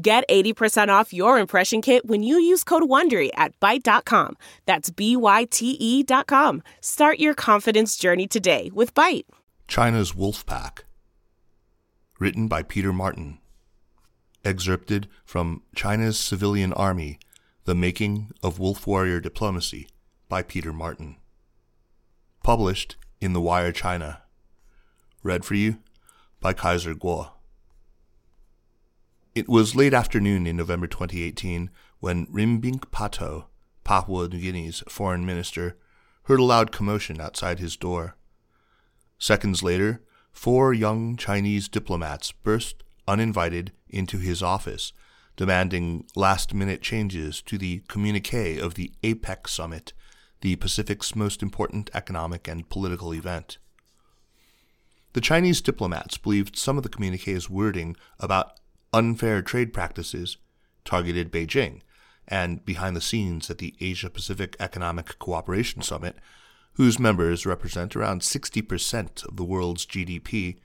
Get 80% off your impression kit when you use code WONDERY at Byte.com. That's B-Y-T-E dot com. Start your confidence journey today with Byte. China's Wolf Pack. Written by Peter Martin. Excerpted from China's Civilian Army, The Making of Wolf Warrior Diplomacy by Peter Martin. Published in The Wire China. Read for you by Kaiser Kuo. It was late afternoon in November 2018 when Rimbink Pato, Papua New Guinea's foreign minister, heard a loud commotion outside his door. Seconds later, four young Chinese diplomats burst uninvited into his office, demanding last minute changes to the communique of the APEC summit, the Pacific's most important economic and political event. The Chinese diplomats believed some of the communique's wording about unfair trade practices targeted Beijing, and behind the scenes at the Asia Pacific Economic Cooperation Summit, whose members represent around 60% of the world's GDP,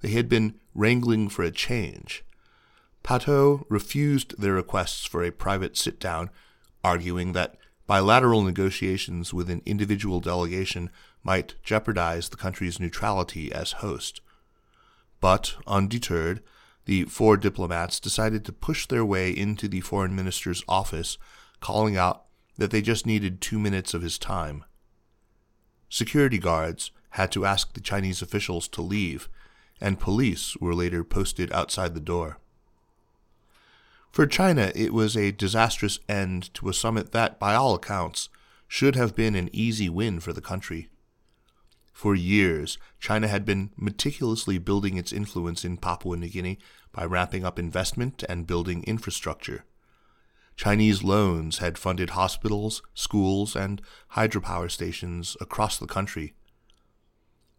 they had been wrangling for a change. Pato refused their requests for a private sit down, arguing that bilateral negotiations with an individual delegation might jeopardize the country's neutrality as host. But, undeterred, the four diplomats decided to push their way into the foreign minister's office, calling out that they just needed two minutes of his time. Security guards had to ask the Chinese officials to leave, and police were later posted outside the door. For China, it was a disastrous end to a summit that, by all accounts, should have been an easy win for the country. For years, China had been meticulously building its influence in Papua New Guinea by ramping up investment and building infrastructure. Chinese loans had funded hospitals, schools, and hydropower stations across the country.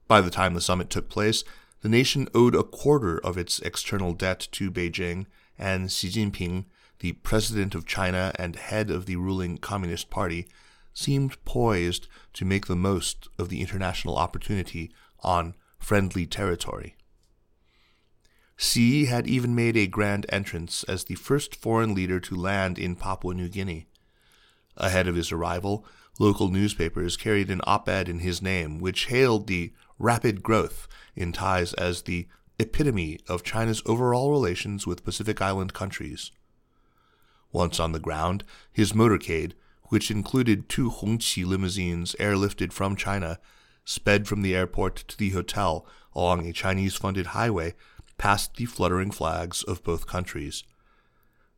By the time the summit took place, the nation owed a quarter of its external debt to Beijing, and Xi Jinping, the president of China and head of the ruling Communist Party, seemed poised to make the most of the international opportunity on friendly territory. Xi had even made a grand entrance as the first foreign leader to land in Papua New Guinea. Ahead of his arrival, local newspapers carried an op ed in his name which hailed the rapid growth in ties as the epitome of China's overall relations with Pacific Island countries. Once on the ground, his motorcade, which included two Hongqi limousines airlifted from China, sped from the airport to the hotel along a Chinese funded highway past the fluttering flags of both countries.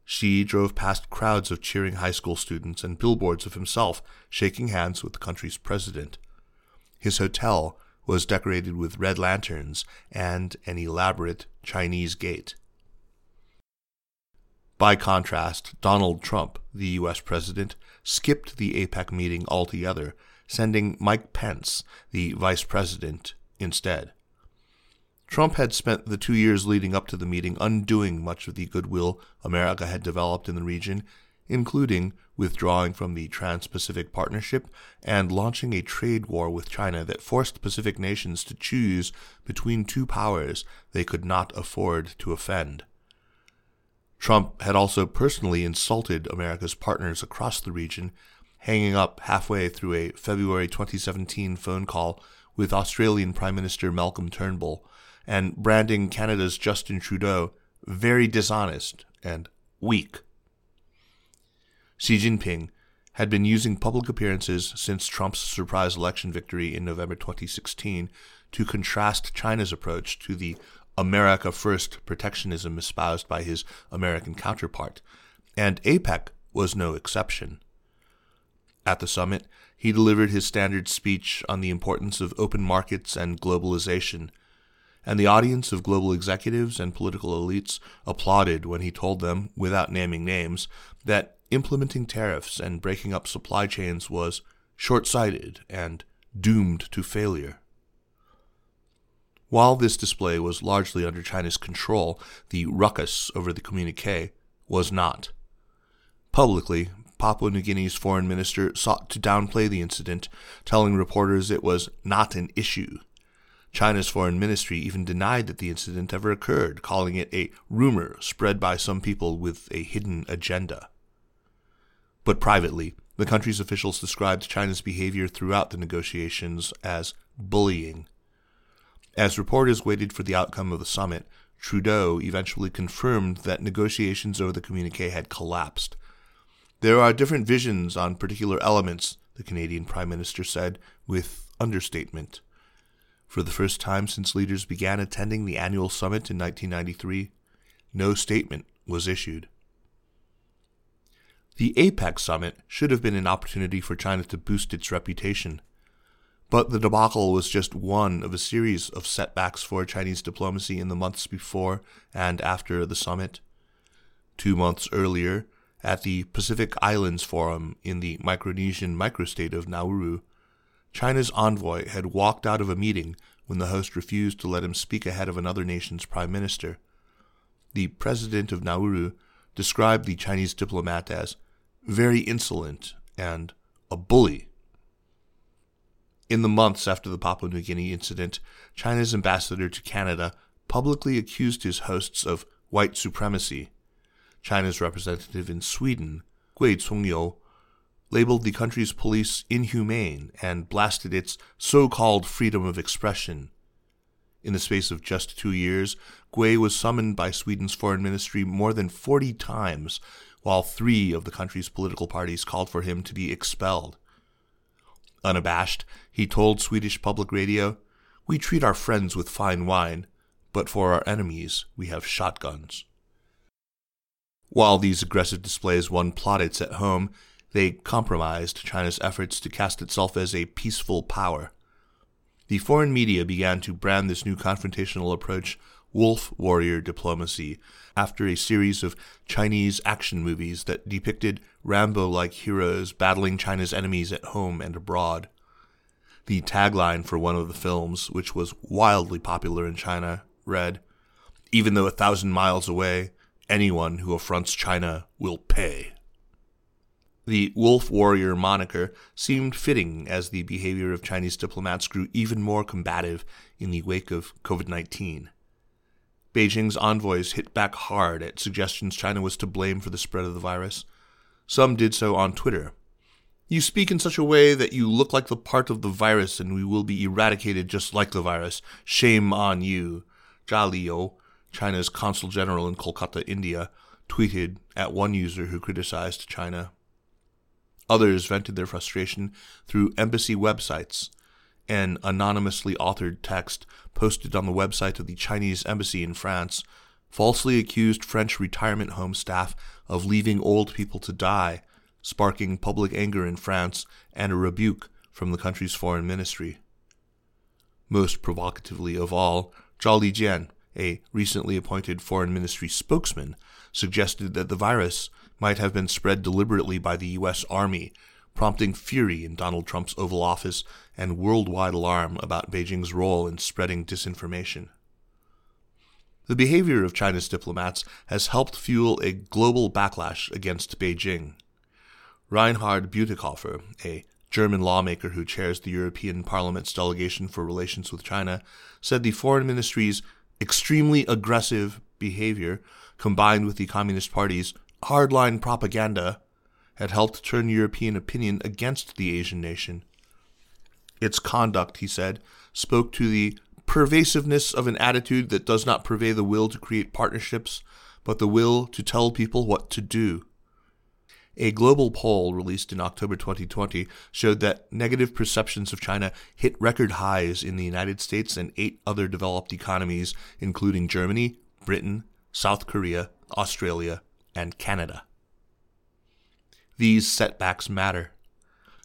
Xi drove past crowds of cheering high school students and billboards of himself shaking hands with the country's president. His hotel was decorated with red lanterns and an elaborate Chinese gate. By contrast, Donald Trump, the U.S. president, skipped the APEC meeting altogether, sending Mike Pence, the vice president, instead. Trump had spent the two years leading up to the meeting undoing much of the goodwill America had developed in the region, including withdrawing from the Trans Pacific Partnership and launching a trade war with China that forced Pacific nations to choose between two powers they could not afford to offend. Trump had also personally insulted America's partners across the region, hanging up halfway through a February 2017 phone call with Australian Prime Minister Malcolm Turnbull and branding Canada's Justin Trudeau very dishonest and weak. Xi Jinping had been using public appearances since Trump's surprise election victory in November 2016 to contrast China's approach to the America First protectionism espoused by his American counterpart, and APEC was no exception. At the summit, he delivered his standard speech on the importance of open markets and globalization and the audience of global executives and political elites applauded when he told them, without naming names, that implementing tariffs and breaking up supply chains was short sighted and doomed to failure. While this display was largely under China's control, the ruckus over the communique was not. Publicly, Papua New Guinea's foreign minister sought to downplay the incident, telling reporters it was not an issue. China's foreign ministry even denied that the incident ever occurred, calling it a rumor spread by some people with a hidden agenda. But privately, the country's officials described China's behavior throughout the negotiations as bullying. As reporters waited for the outcome of the summit, Trudeau eventually confirmed that negotiations over the communique had collapsed. There are different visions on particular elements, the Canadian Prime Minister said, with understatement. For the first time since leaders began attending the annual summit in 1993, no statement was issued. The APEC summit should have been an opportunity for China to boost its reputation. But the debacle was just one of a series of setbacks for Chinese diplomacy in the months before and after the summit. Two months earlier, at the Pacific Islands Forum in the Micronesian microstate of Nauru, China's envoy had walked out of a meeting when the host refused to let him speak ahead of another nation's prime minister. The president of Nauru described the Chinese diplomat as very insolent and a bully. In the months after the Papua New Guinea incident, China's ambassador to Canada publicly accused his hosts of white supremacy. China's representative in Sweden, Gui Congyou, labeled the country's police inhumane and blasted its so called freedom of expression. In the space of just two years, Gui was summoned by Sweden's foreign ministry more than 40 times, while three of the country's political parties called for him to be expelled. Unabashed, he told Swedish public radio, We treat our friends with fine wine, but for our enemies we have shotguns. While these aggressive displays won plaudits at home, they compromised China's efforts to cast itself as a peaceful power. The foreign media began to brand this new confrontational approach wolf warrior diplomacy after a series of Chinese action movies that depicted Rambo like heroes battling China's enemies at home and abroad. The tagline for one of the films, which was wildly popular in China, read Even though a thousand miles away, anyone who affronts China will pay. The Wolf Warrior moniker seemed fitting as the behavior of Chinese diplomats grew even more combative in the wake of COVID 19. Beijing's envoys hit back hard at suggestions China was to blame for the spread of the virus. Some did so on Twitter. You speak in such a way that you look like the part of the virus and we will be eradicated just like the virus. Shame on you. Zha Liyou, China's consul general in Kolkata, India, tweeted at one user who criticized China. Others vented their frustration through embassy websites. An anonymously authored text posted on the website of the Chinese embassy in France falsely accused French retirement home staff of leaving old people to die, sparking public anger in France and a rebuke from the country's foreign ministry. Most provocatively of all, Zhao Lijian, a recently appointed foreign ministry spokesman, suggested that the virus might have been spread deliberately by the U.S. Army, prompting fury in Donald Trump's Oval Office and worldwide alarm about Beijing's role in spreading disinformation. The behavior of China's diplomats has helped fuel a global backlash against Beijing. Reinhard Bütikofer, a German lawmaker who chairs the European Parliament's delegation for relations with China, said the foreign ministry's extremely aggressive behavior, combined with the Communist Party's hardline propaganda, had helped turn European opinion against the Asian nation. Its conduct, he said, spoke to the pervasiveness of an attitude that does not purvey the will to create partnerships, but the will to tell people what to do. A global poll released in October 2020 showed that negative perceptions of China hit record highs in the United States and eight other developed economies, including Germany, Britain, South Korea, Australia, and Canada. These setbacks matter.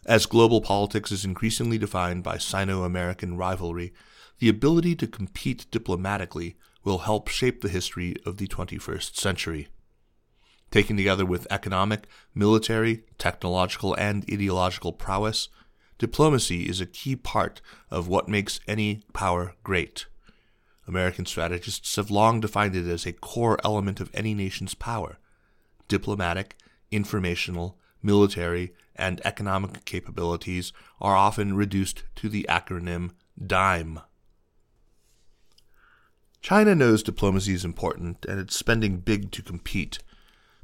As global politics is increasingly defined by Sino American rivalry, the ability to compete diplomatically will help shape the history of the 21st century. Taken together with economic, military, technological, and ideological prowess, diplomacy is a key part of what makes any power great. American strategists have long defined it as a core element of any nation's power. Diplomatic, informational, military, and economic capabilities are often reduced to the acronym DIME. China knows diplomacy is important and it's spending big to compete.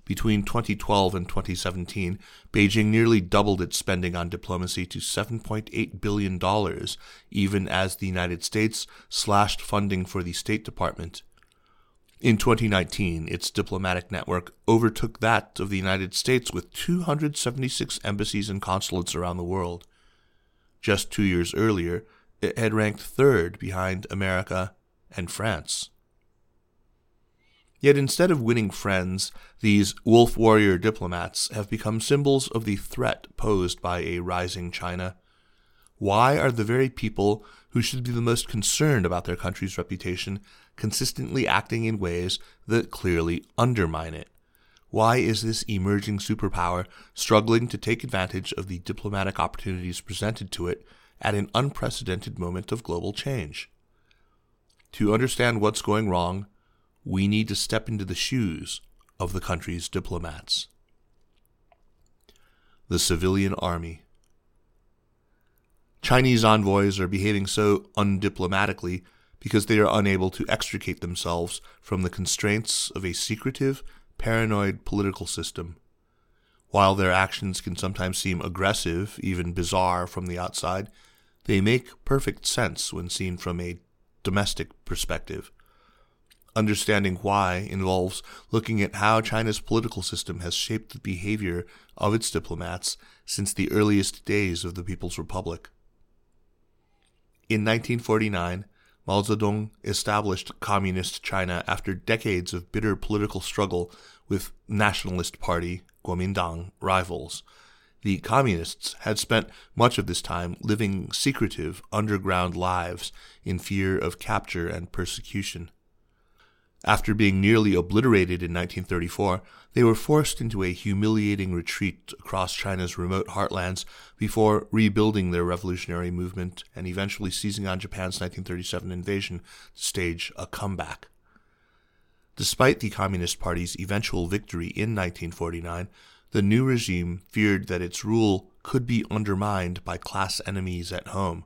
Between 2012 and 2017, Beijing nearly doubled its spending on diplomacy to $7.8 billion, even as the United States slashed funding for the State Department. In 2019, its diplomatic network overtook that of the United States with 276 embassies and consulates around the world. Just two years earlier, it had ranked third behind America and France. Yet instead of winning friends, these wolf warrior diplomats have become symbols of the threat posed by a rising China. Why are the very people who should be the most concerned about their country's reputation consistently acting in ways that clearly undermine it? Why is this emerging superpower struggling to take advantage of the diplomatic opportunities presented to it at an unprecedented moment of global change? To understand what's going wrong, we need to step into the shoes of the country's diplomats. The civilian army. Chinese envoys are behaving so undiplomatically because they are unable to extricate themselves from the constraints of a secretive, paranoid political system. While their actions can sometimes seem aggressive, even bizarre from the outside, they make perfect sense when seen from a domestic perspective. Understanding why involves looking at how China's political system has shaped the behavior of its diplomats since the earliest days of the People's Republic. In 1949, Mao Zedong established Communist China after decades of bitter political struggle with Nationalist Party, Kuomintang, rivals. The Communists had spent much of this time living secretive, underground lives in fear of capture and persecution. After being nearly obliterated in 1934, they were forced into a humiliating retreat across China's remote heartlands before rebuilding their revolutionary movement and eventually seizing on Japan's 1937 invasion to stage a comeback. Despite the Communist Party's eventual victory in 1949, the new regime feared that its rule could be undermined by class enemies at home.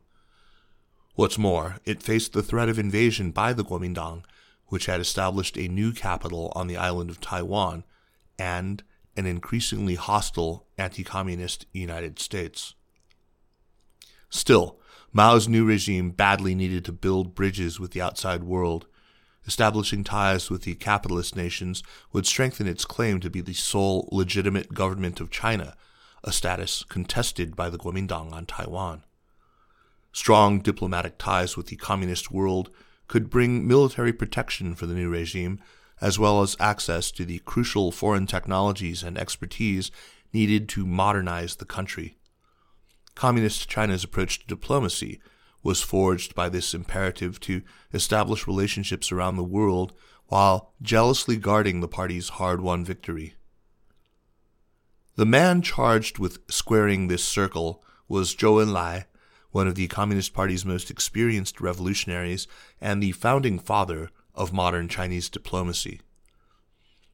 What's more, it faced the threat of invasion by the Kuomintang which had established a new capital on the island of Taiwan, and an increasingly hostile anti communist United States. Still, Mao's new regime badly needed to build bridges with the outside world. Establishing ties with the capitalist nations would strengthen its claim to be the sole legitimate government of China, a status contested by the Kuomintang on Taiwan. Strong diplomatic ties with the communist world could bring military protection for the new regime, as well as access to the crucial foreign technologies and expertise needed to modernize the country. Communist China's approach to diplomacy was forged by this imperative to establish relationships around the world while jealously guarding the party's hard won victory. The man charged with squaring this circle was Zhou Enlai, one of the Communist Party's most experienced revolutionaries and the founding father of modern Chinese diplomacy.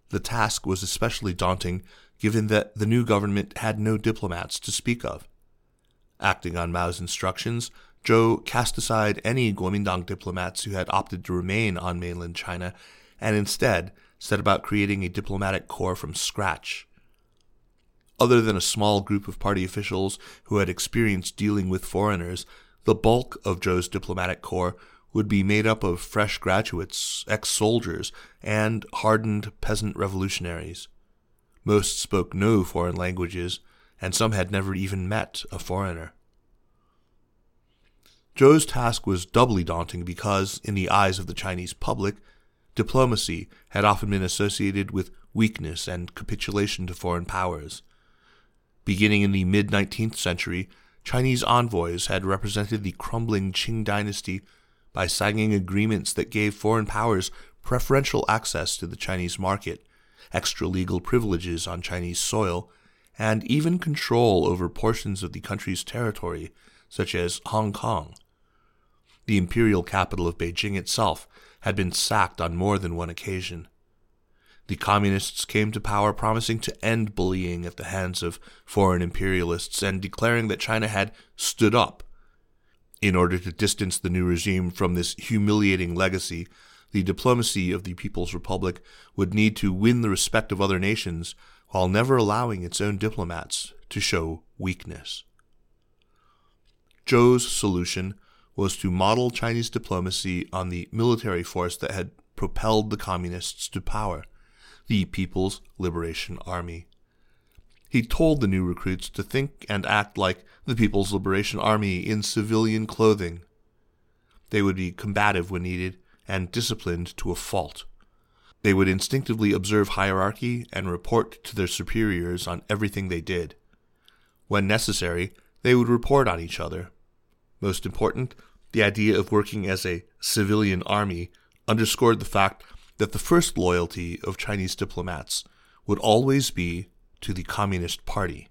The task was especially daunting given that the new government had no diplomats to speak of. Acting on Mao's instructions, Zhou cast aside any Kuomintang diplomats who had opted to remain on mainland China and instead set about creating a diplomatic corps from scratch other than a small group of party officials who had experience dealing with foreigners, the bulk of Zhou's diplomatic corps would be made up of fresh graduates, ex soldiers, and hardened peasant revolutionaries. Most spoke no foreign languages, and some had never even met a foreigner. Zhou's task was doubly daunting because, in the eyes of the Chinese public, diplomacy had often been associated with weakness and capitulation to foreign powers. Beginning in the mid 19th century, Chinese envoys had represented the crumbling Qing dynasty, by signing agreements that gave foreign powers preferential access to the Chinese market, extra legal privileges on Chinese soil, and even control over portions of the country's territory, such as Hong Kong. The imperial capital of Beijing itself had been sacked on more than one occasion. The communists came to power promising to end bullying at the hands of foreign imperialists and declaring that China had stood up. In order to distance the new regime from this humiliating legacy, the diplomacy of the People's Republic would need to win the respect of other nations while never allowing its own diplomats to show weakness. Zhou's solution was to model Chinese diplomacy on the military force that had propelled the communists to power the People's Liberation Army. He told the new recruits to think and act like the People's Liberation Army in civilian clothing. They would be combative when needed and disciplined to a fault. They would instinctively observe hierarchy and report to their superiors on everything they did. When necessary, they would report on each other. Most important, the idea of working as a civilian army underscored the fact that the first loyalty of Chinese diplomats would always be to the Communist Party.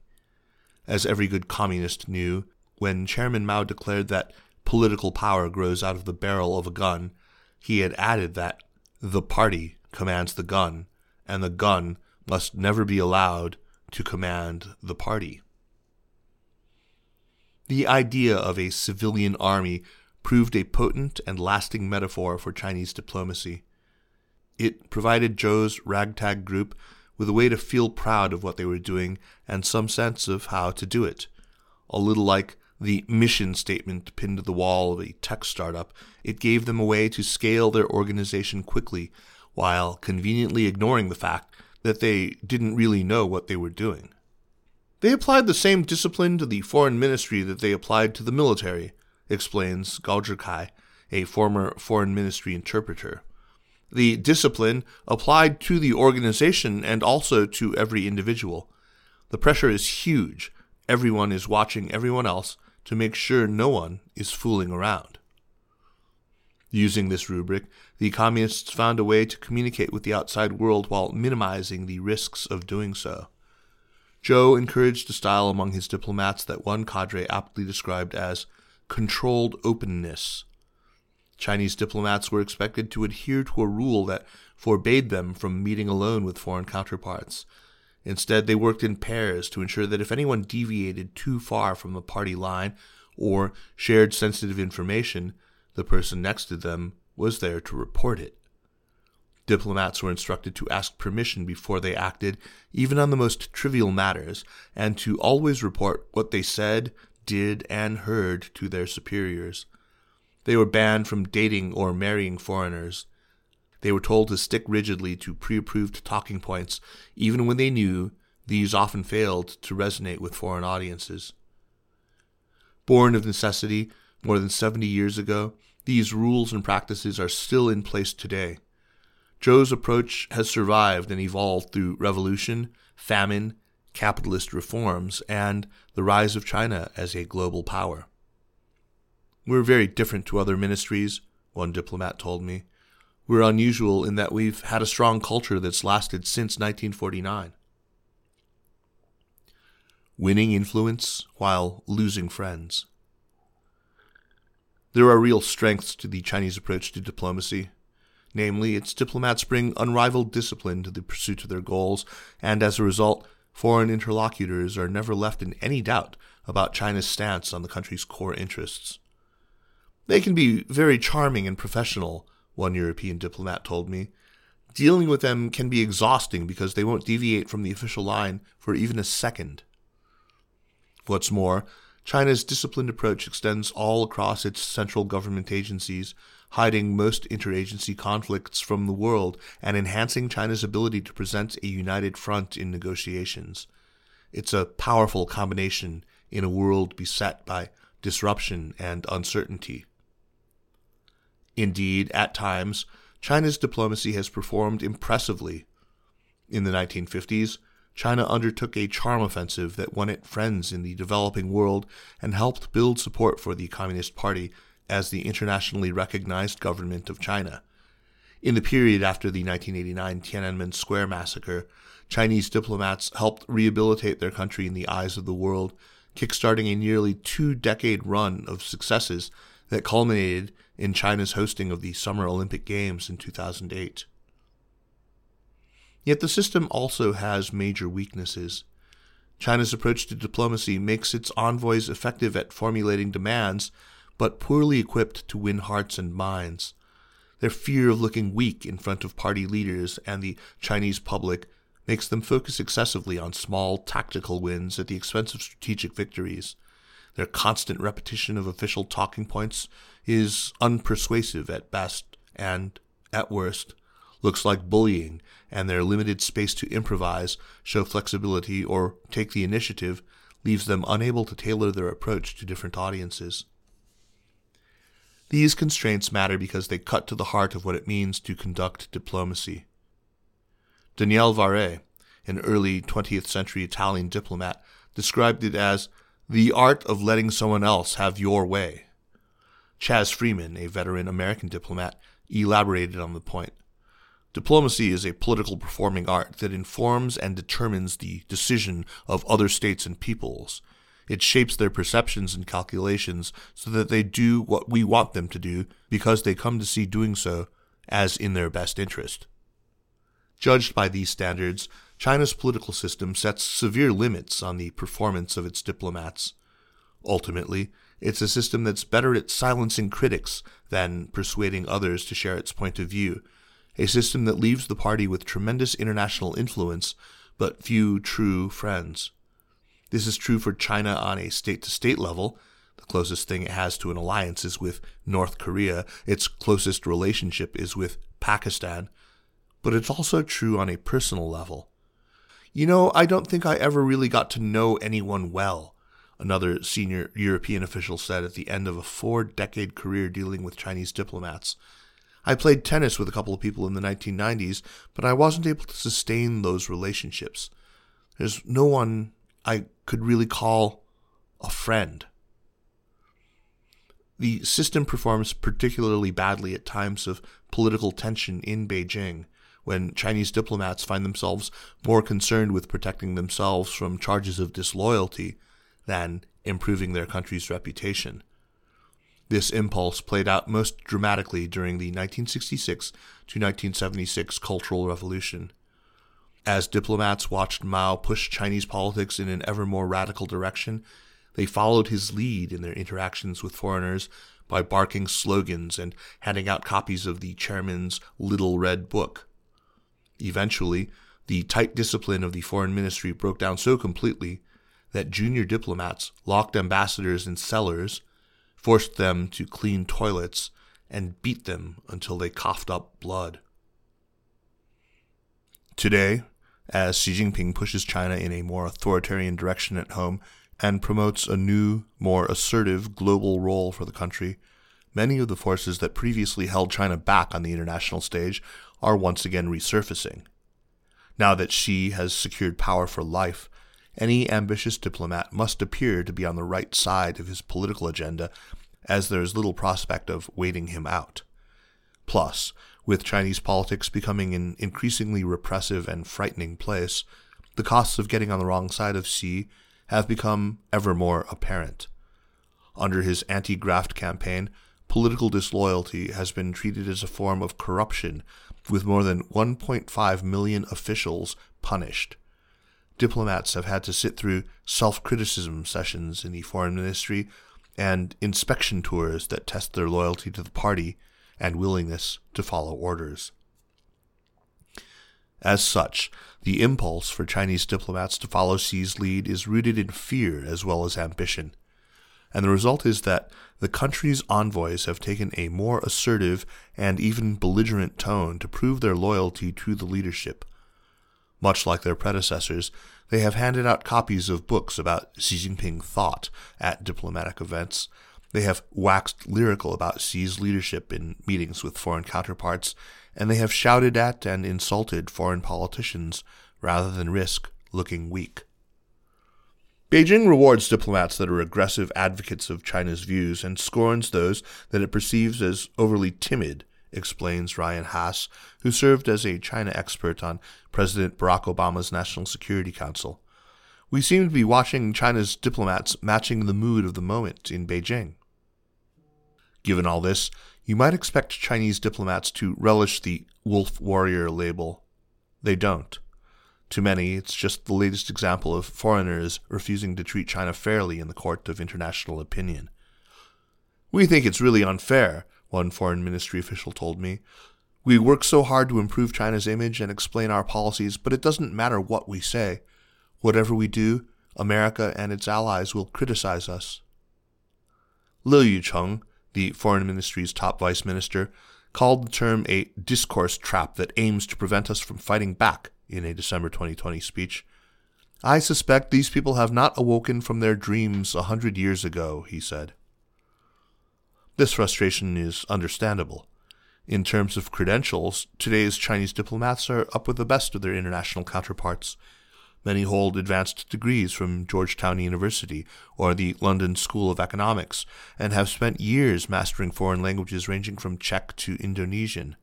As every good communist knew, when Chairman Mao declared that political power grows out of the barrel of a gun, he had added that the party commands the gun, and the gun must never be allowed to command the party. The idea of a civilian army proved a potent and lasting metaphor for Chinese diplomacy. It provided Zhou's ragtag group with a way to feel proud of what they were doing and some sense of how to do it. A little like the mission statement pinned to the wall of a tech startup, it gave them a way to scale their organization quickly while conveniently ignoring the fact that they didn't really know what they were doing. They applied the same discipline to the foreign ministry that they applied to the military, explains Gao a former foreign ministry interpreter the discipline applied to the organization and also to every individual. The pressure is huge. Everyone is watching everyone else to make sure no one is fooling around. Using this rubric, the communists found a way to communicate with the outside world while minimizing the risks of doing so. Zhou encouraged a style among his diplomats that one cadre aptly described as controlled openness, Chinese diplomats were expected to adhere to a rule that forbade them from meeting alone with foreign counterparts. Instead, they worked in pairs to ensure that if anyone deviated too far from the party line or shared sensitive information, the person next to them was there to report it. Diplomats were instructed to ask permission before they acted, even on the most trivial matters, and to always report what they said, did, and heard to their superiors. They were banned from dating or marrying foreigners. They were told to stick rigidly to pre approved talking points, even when they knew these often failed to resonate with foreign audiences. Born of necessity more than 70 years ago, these rules and practices are still in place today. Zhou's approach has survived and evolved through revolution, famine, capitalist reforms, and the rise of China as a global power. We're very different to other ministries, one diplomat told me. We're unusual in that we've had a strong culture that's lasted since 1949. Winning influence while losing friends. There are real strengths to the Chinese approach to diplomacy. Namely, its diplomats bring unrivaled discipline to the pursuit of their goals, and as a result, foreign interlocutors are never left in any doubt about China's stance on the country's core interests. They can be very charming and professional, one European diplomat told me. Dealing with them can be exhausting because they won't deviate from the official line for even a second. What's more, China's disciplined approach extends all across its central government agencies, hiding most interagency conflicts from the world and enhancing China's ability to present a united front in negotiations. It's a powerful combination in a world beset by disruption and uncertainty. Indeed, at times, China's diplomacy has performed impressively. In the 1950s, China undertook a charm offensive that won it friends in the developing world and helped build support for the Communist Party as the internationally recognized government of China. In the period after the 1989 Tiananmen Square massacre, Chinese diplomats helped rehabilitate their country in the eyes of the world, kickstarting a nearly two decade run of successes that culminated in China's hosting of the Summer Olympic Games in 2008. Yet the system also has major weaknesses. China's approach to diplomacy makes its envoys effective at formulating demands, but poorly equipped to win hearts and minds. Their fear of looking weak in front of party leaders and the Chinese public makes them focus excessively on small tactical wins at the expense of strategic victories. Their constant repetition of official talking points is unpersuasive at best and, at worst, looks like bullying, and their limited space to improvise, show flexibility, or take the initiative leaves them unable to tailor their approach to different audiences. These constraints matter because they cut to the heart of what it means to conduct diplomacy. Daniel Varè, an early 20th century Italian diplomat, described it as the art of letting someone else have your way. Chas Freeman, a veteran American diplomat, elaborated on the point. Diplomacy is a political performing art that informs and determines the decision of other states and peoples. It shapes their perceptions and calculations so that they do what we want them to do because they come to see doing so as in their best interest. Judged by these standards, China's political system sets severe limits on the performance of its diplomats. Ultimately, it's a system that's better at silencing critics than persuading others to share its point of view, a system that leaves the party with tremendous international influence but few true friends. This is true for China on a state to state level. The closest thing it has to an alliance is with North Korea. Its closest relationship is with Pakistan. But it's also true on a personal level. You know, I don't think I ever really got to know anyone well, another senior European official said at the end of a four decade career dealing with Chinese diplomats. I played tennis with a couple of people in the 1990s, but I wasn't able to sustain those relationships. There's no one I could really call a friend. The system performs particularly badly at times of political tension in Beijing, when Chinese diplomats find themselves more concerned with protecting themselves from charges of disloyalty than improving their country's reputation. This impulse played out most dramatically during the 1966 to 1976 Cultural Revolution. As diplomats watched Mao push Chinese politics in an ever more radical direction, they followed his lead in their interactions with foreigners by barking slogans and handing out copies of the chairman's Little Red Book. Eventually, the tight discipline of the foreign ministry broke down so completely that junior diplomats locked ambassadors in cellars, forced them to clean toilets, and beat them until they coughed up blood. Today, as Xi Jinping pushes China in a more authoritarian direction at home and promotes a new, more assertive global role for the country, many of the forces that previously held China back on the international stage are once again resurfacing. Now that Xi has secured power for life, any ambitious diplomat must appear to be on the right side of his political agenda, as there is little prospect of waiting him out. Plus, with Chinese politics becoming an increasingly repressive and frightening place, the costs of getting on the wrong side of Xi have become ever more apparent. Under his anti graft campaign, political disloyalty has been treated as a form of corruption, with more than 1.5 million officials punished. Diplomats have had to sit through self criticism sessions in the foreign ministry and inspection tours that test their loyalty to the party and willingness to follow orders. As such, the impulse for Chinese diplomats to follow Xi's lead is rooted in fear as well as ambition. And the result is that the country's envoys have taken a more assertive and even belligerent tone to prove their loyalty to the leadership. Much like their predecessors, they have handed out copies of books about Xi Jinping thought at diplomatic events they have waxed lyrical about Xi's leadership in meetings with foreign counterparts, and they have shouted at and insulted foreign politicians rather than risk looking weak. Beijing rewards diplomats that are aggressive advocates of China's views and scorns those that it perceives as overly timid, explains Ryan Hass, who served as a China expert on President Barack Obama's National Security Council. We seem to be watching China's diplomats matching the mood of the moment in Beijing. Given all this, you might expect Chinese diplomats to relish the wolf warrior label. They don't. To many, it's just the latest example of foreigners refusing to treat China fairly in the court of international opinion. We think it's really unfair, one foreign ministry official told me. We work so hard to improve China's image and explain our policies, but it doesn't matter what we say. Whatever we do, America and its allies will criticize us. Le Yucheng, the foreign ministry's top vice minister, called the term a discourse trap that aims to prevent us from fighting back in a December 2020 speech. I suspect these people have not awoken from their dreams a hundred years ago, he said. This frustration is understandable. In terms of credentials, today's Chinese diplomats are up with the best of their international counterparts. Many hold advanced degrees from Georgetown University or the London School of Economics and have spent years mastering foreign languages ranging from Czech to Indonesian.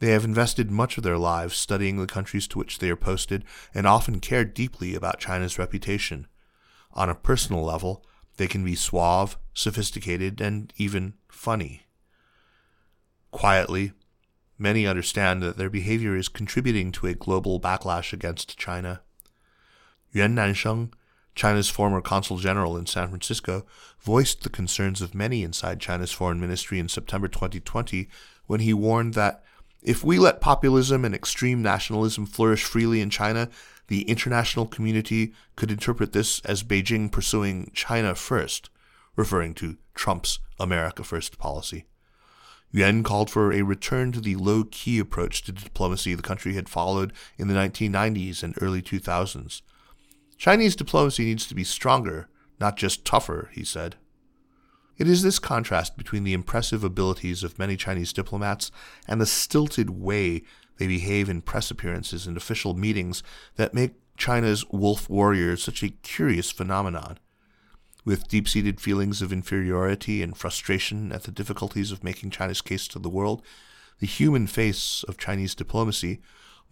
They have invested much of their lives studying the countries to which they are posted and often care deeply about China's reputation. On a personal level, they can be suave, sophisticated, and even funny. Quietly, many understand that their behavior is contributing to a global backlash against China. Yuan Nansheng, China's former consul general in San Francisco, voiced the concerns of many inside China's foreign ministry in September 2020 when he warned that if we let populism and extreme nationalism flourish freely in China, the international community could interpret this as Beijing pursuing China first, referring to Trump's America First policy. Yuan called for a return to the low key approach to diplomacy the country had followed in the 1990s and early 2000s. Chinese diplomacy needs to be stronger, not just tougher, he said. It is this contrast between the impressive abilities of many Chinese diplomats and the stilted way they behave in press appearances and official meetings that make China's wolf warriors such a curious phenomenon. With deep seated feelings of inferiority and frustration at the difficulties of making China's case to the world, the human face of Chinese diplomacy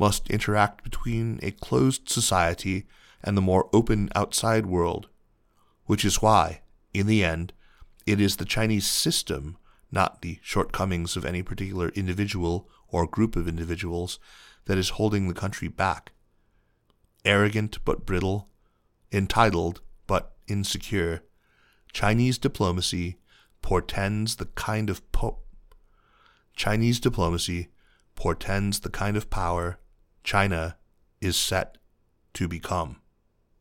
must interact between a closed society and the more open outside world, which is why, in the end, it is the Chinese system, not the shortcomings of any particular individual or group of individuals, that is holding the country back. Arrogant but brittle, entitled but insecure, Chinese diplomacy portends the kind of po- Chinese diplomacy portends the kind of power China is set to become.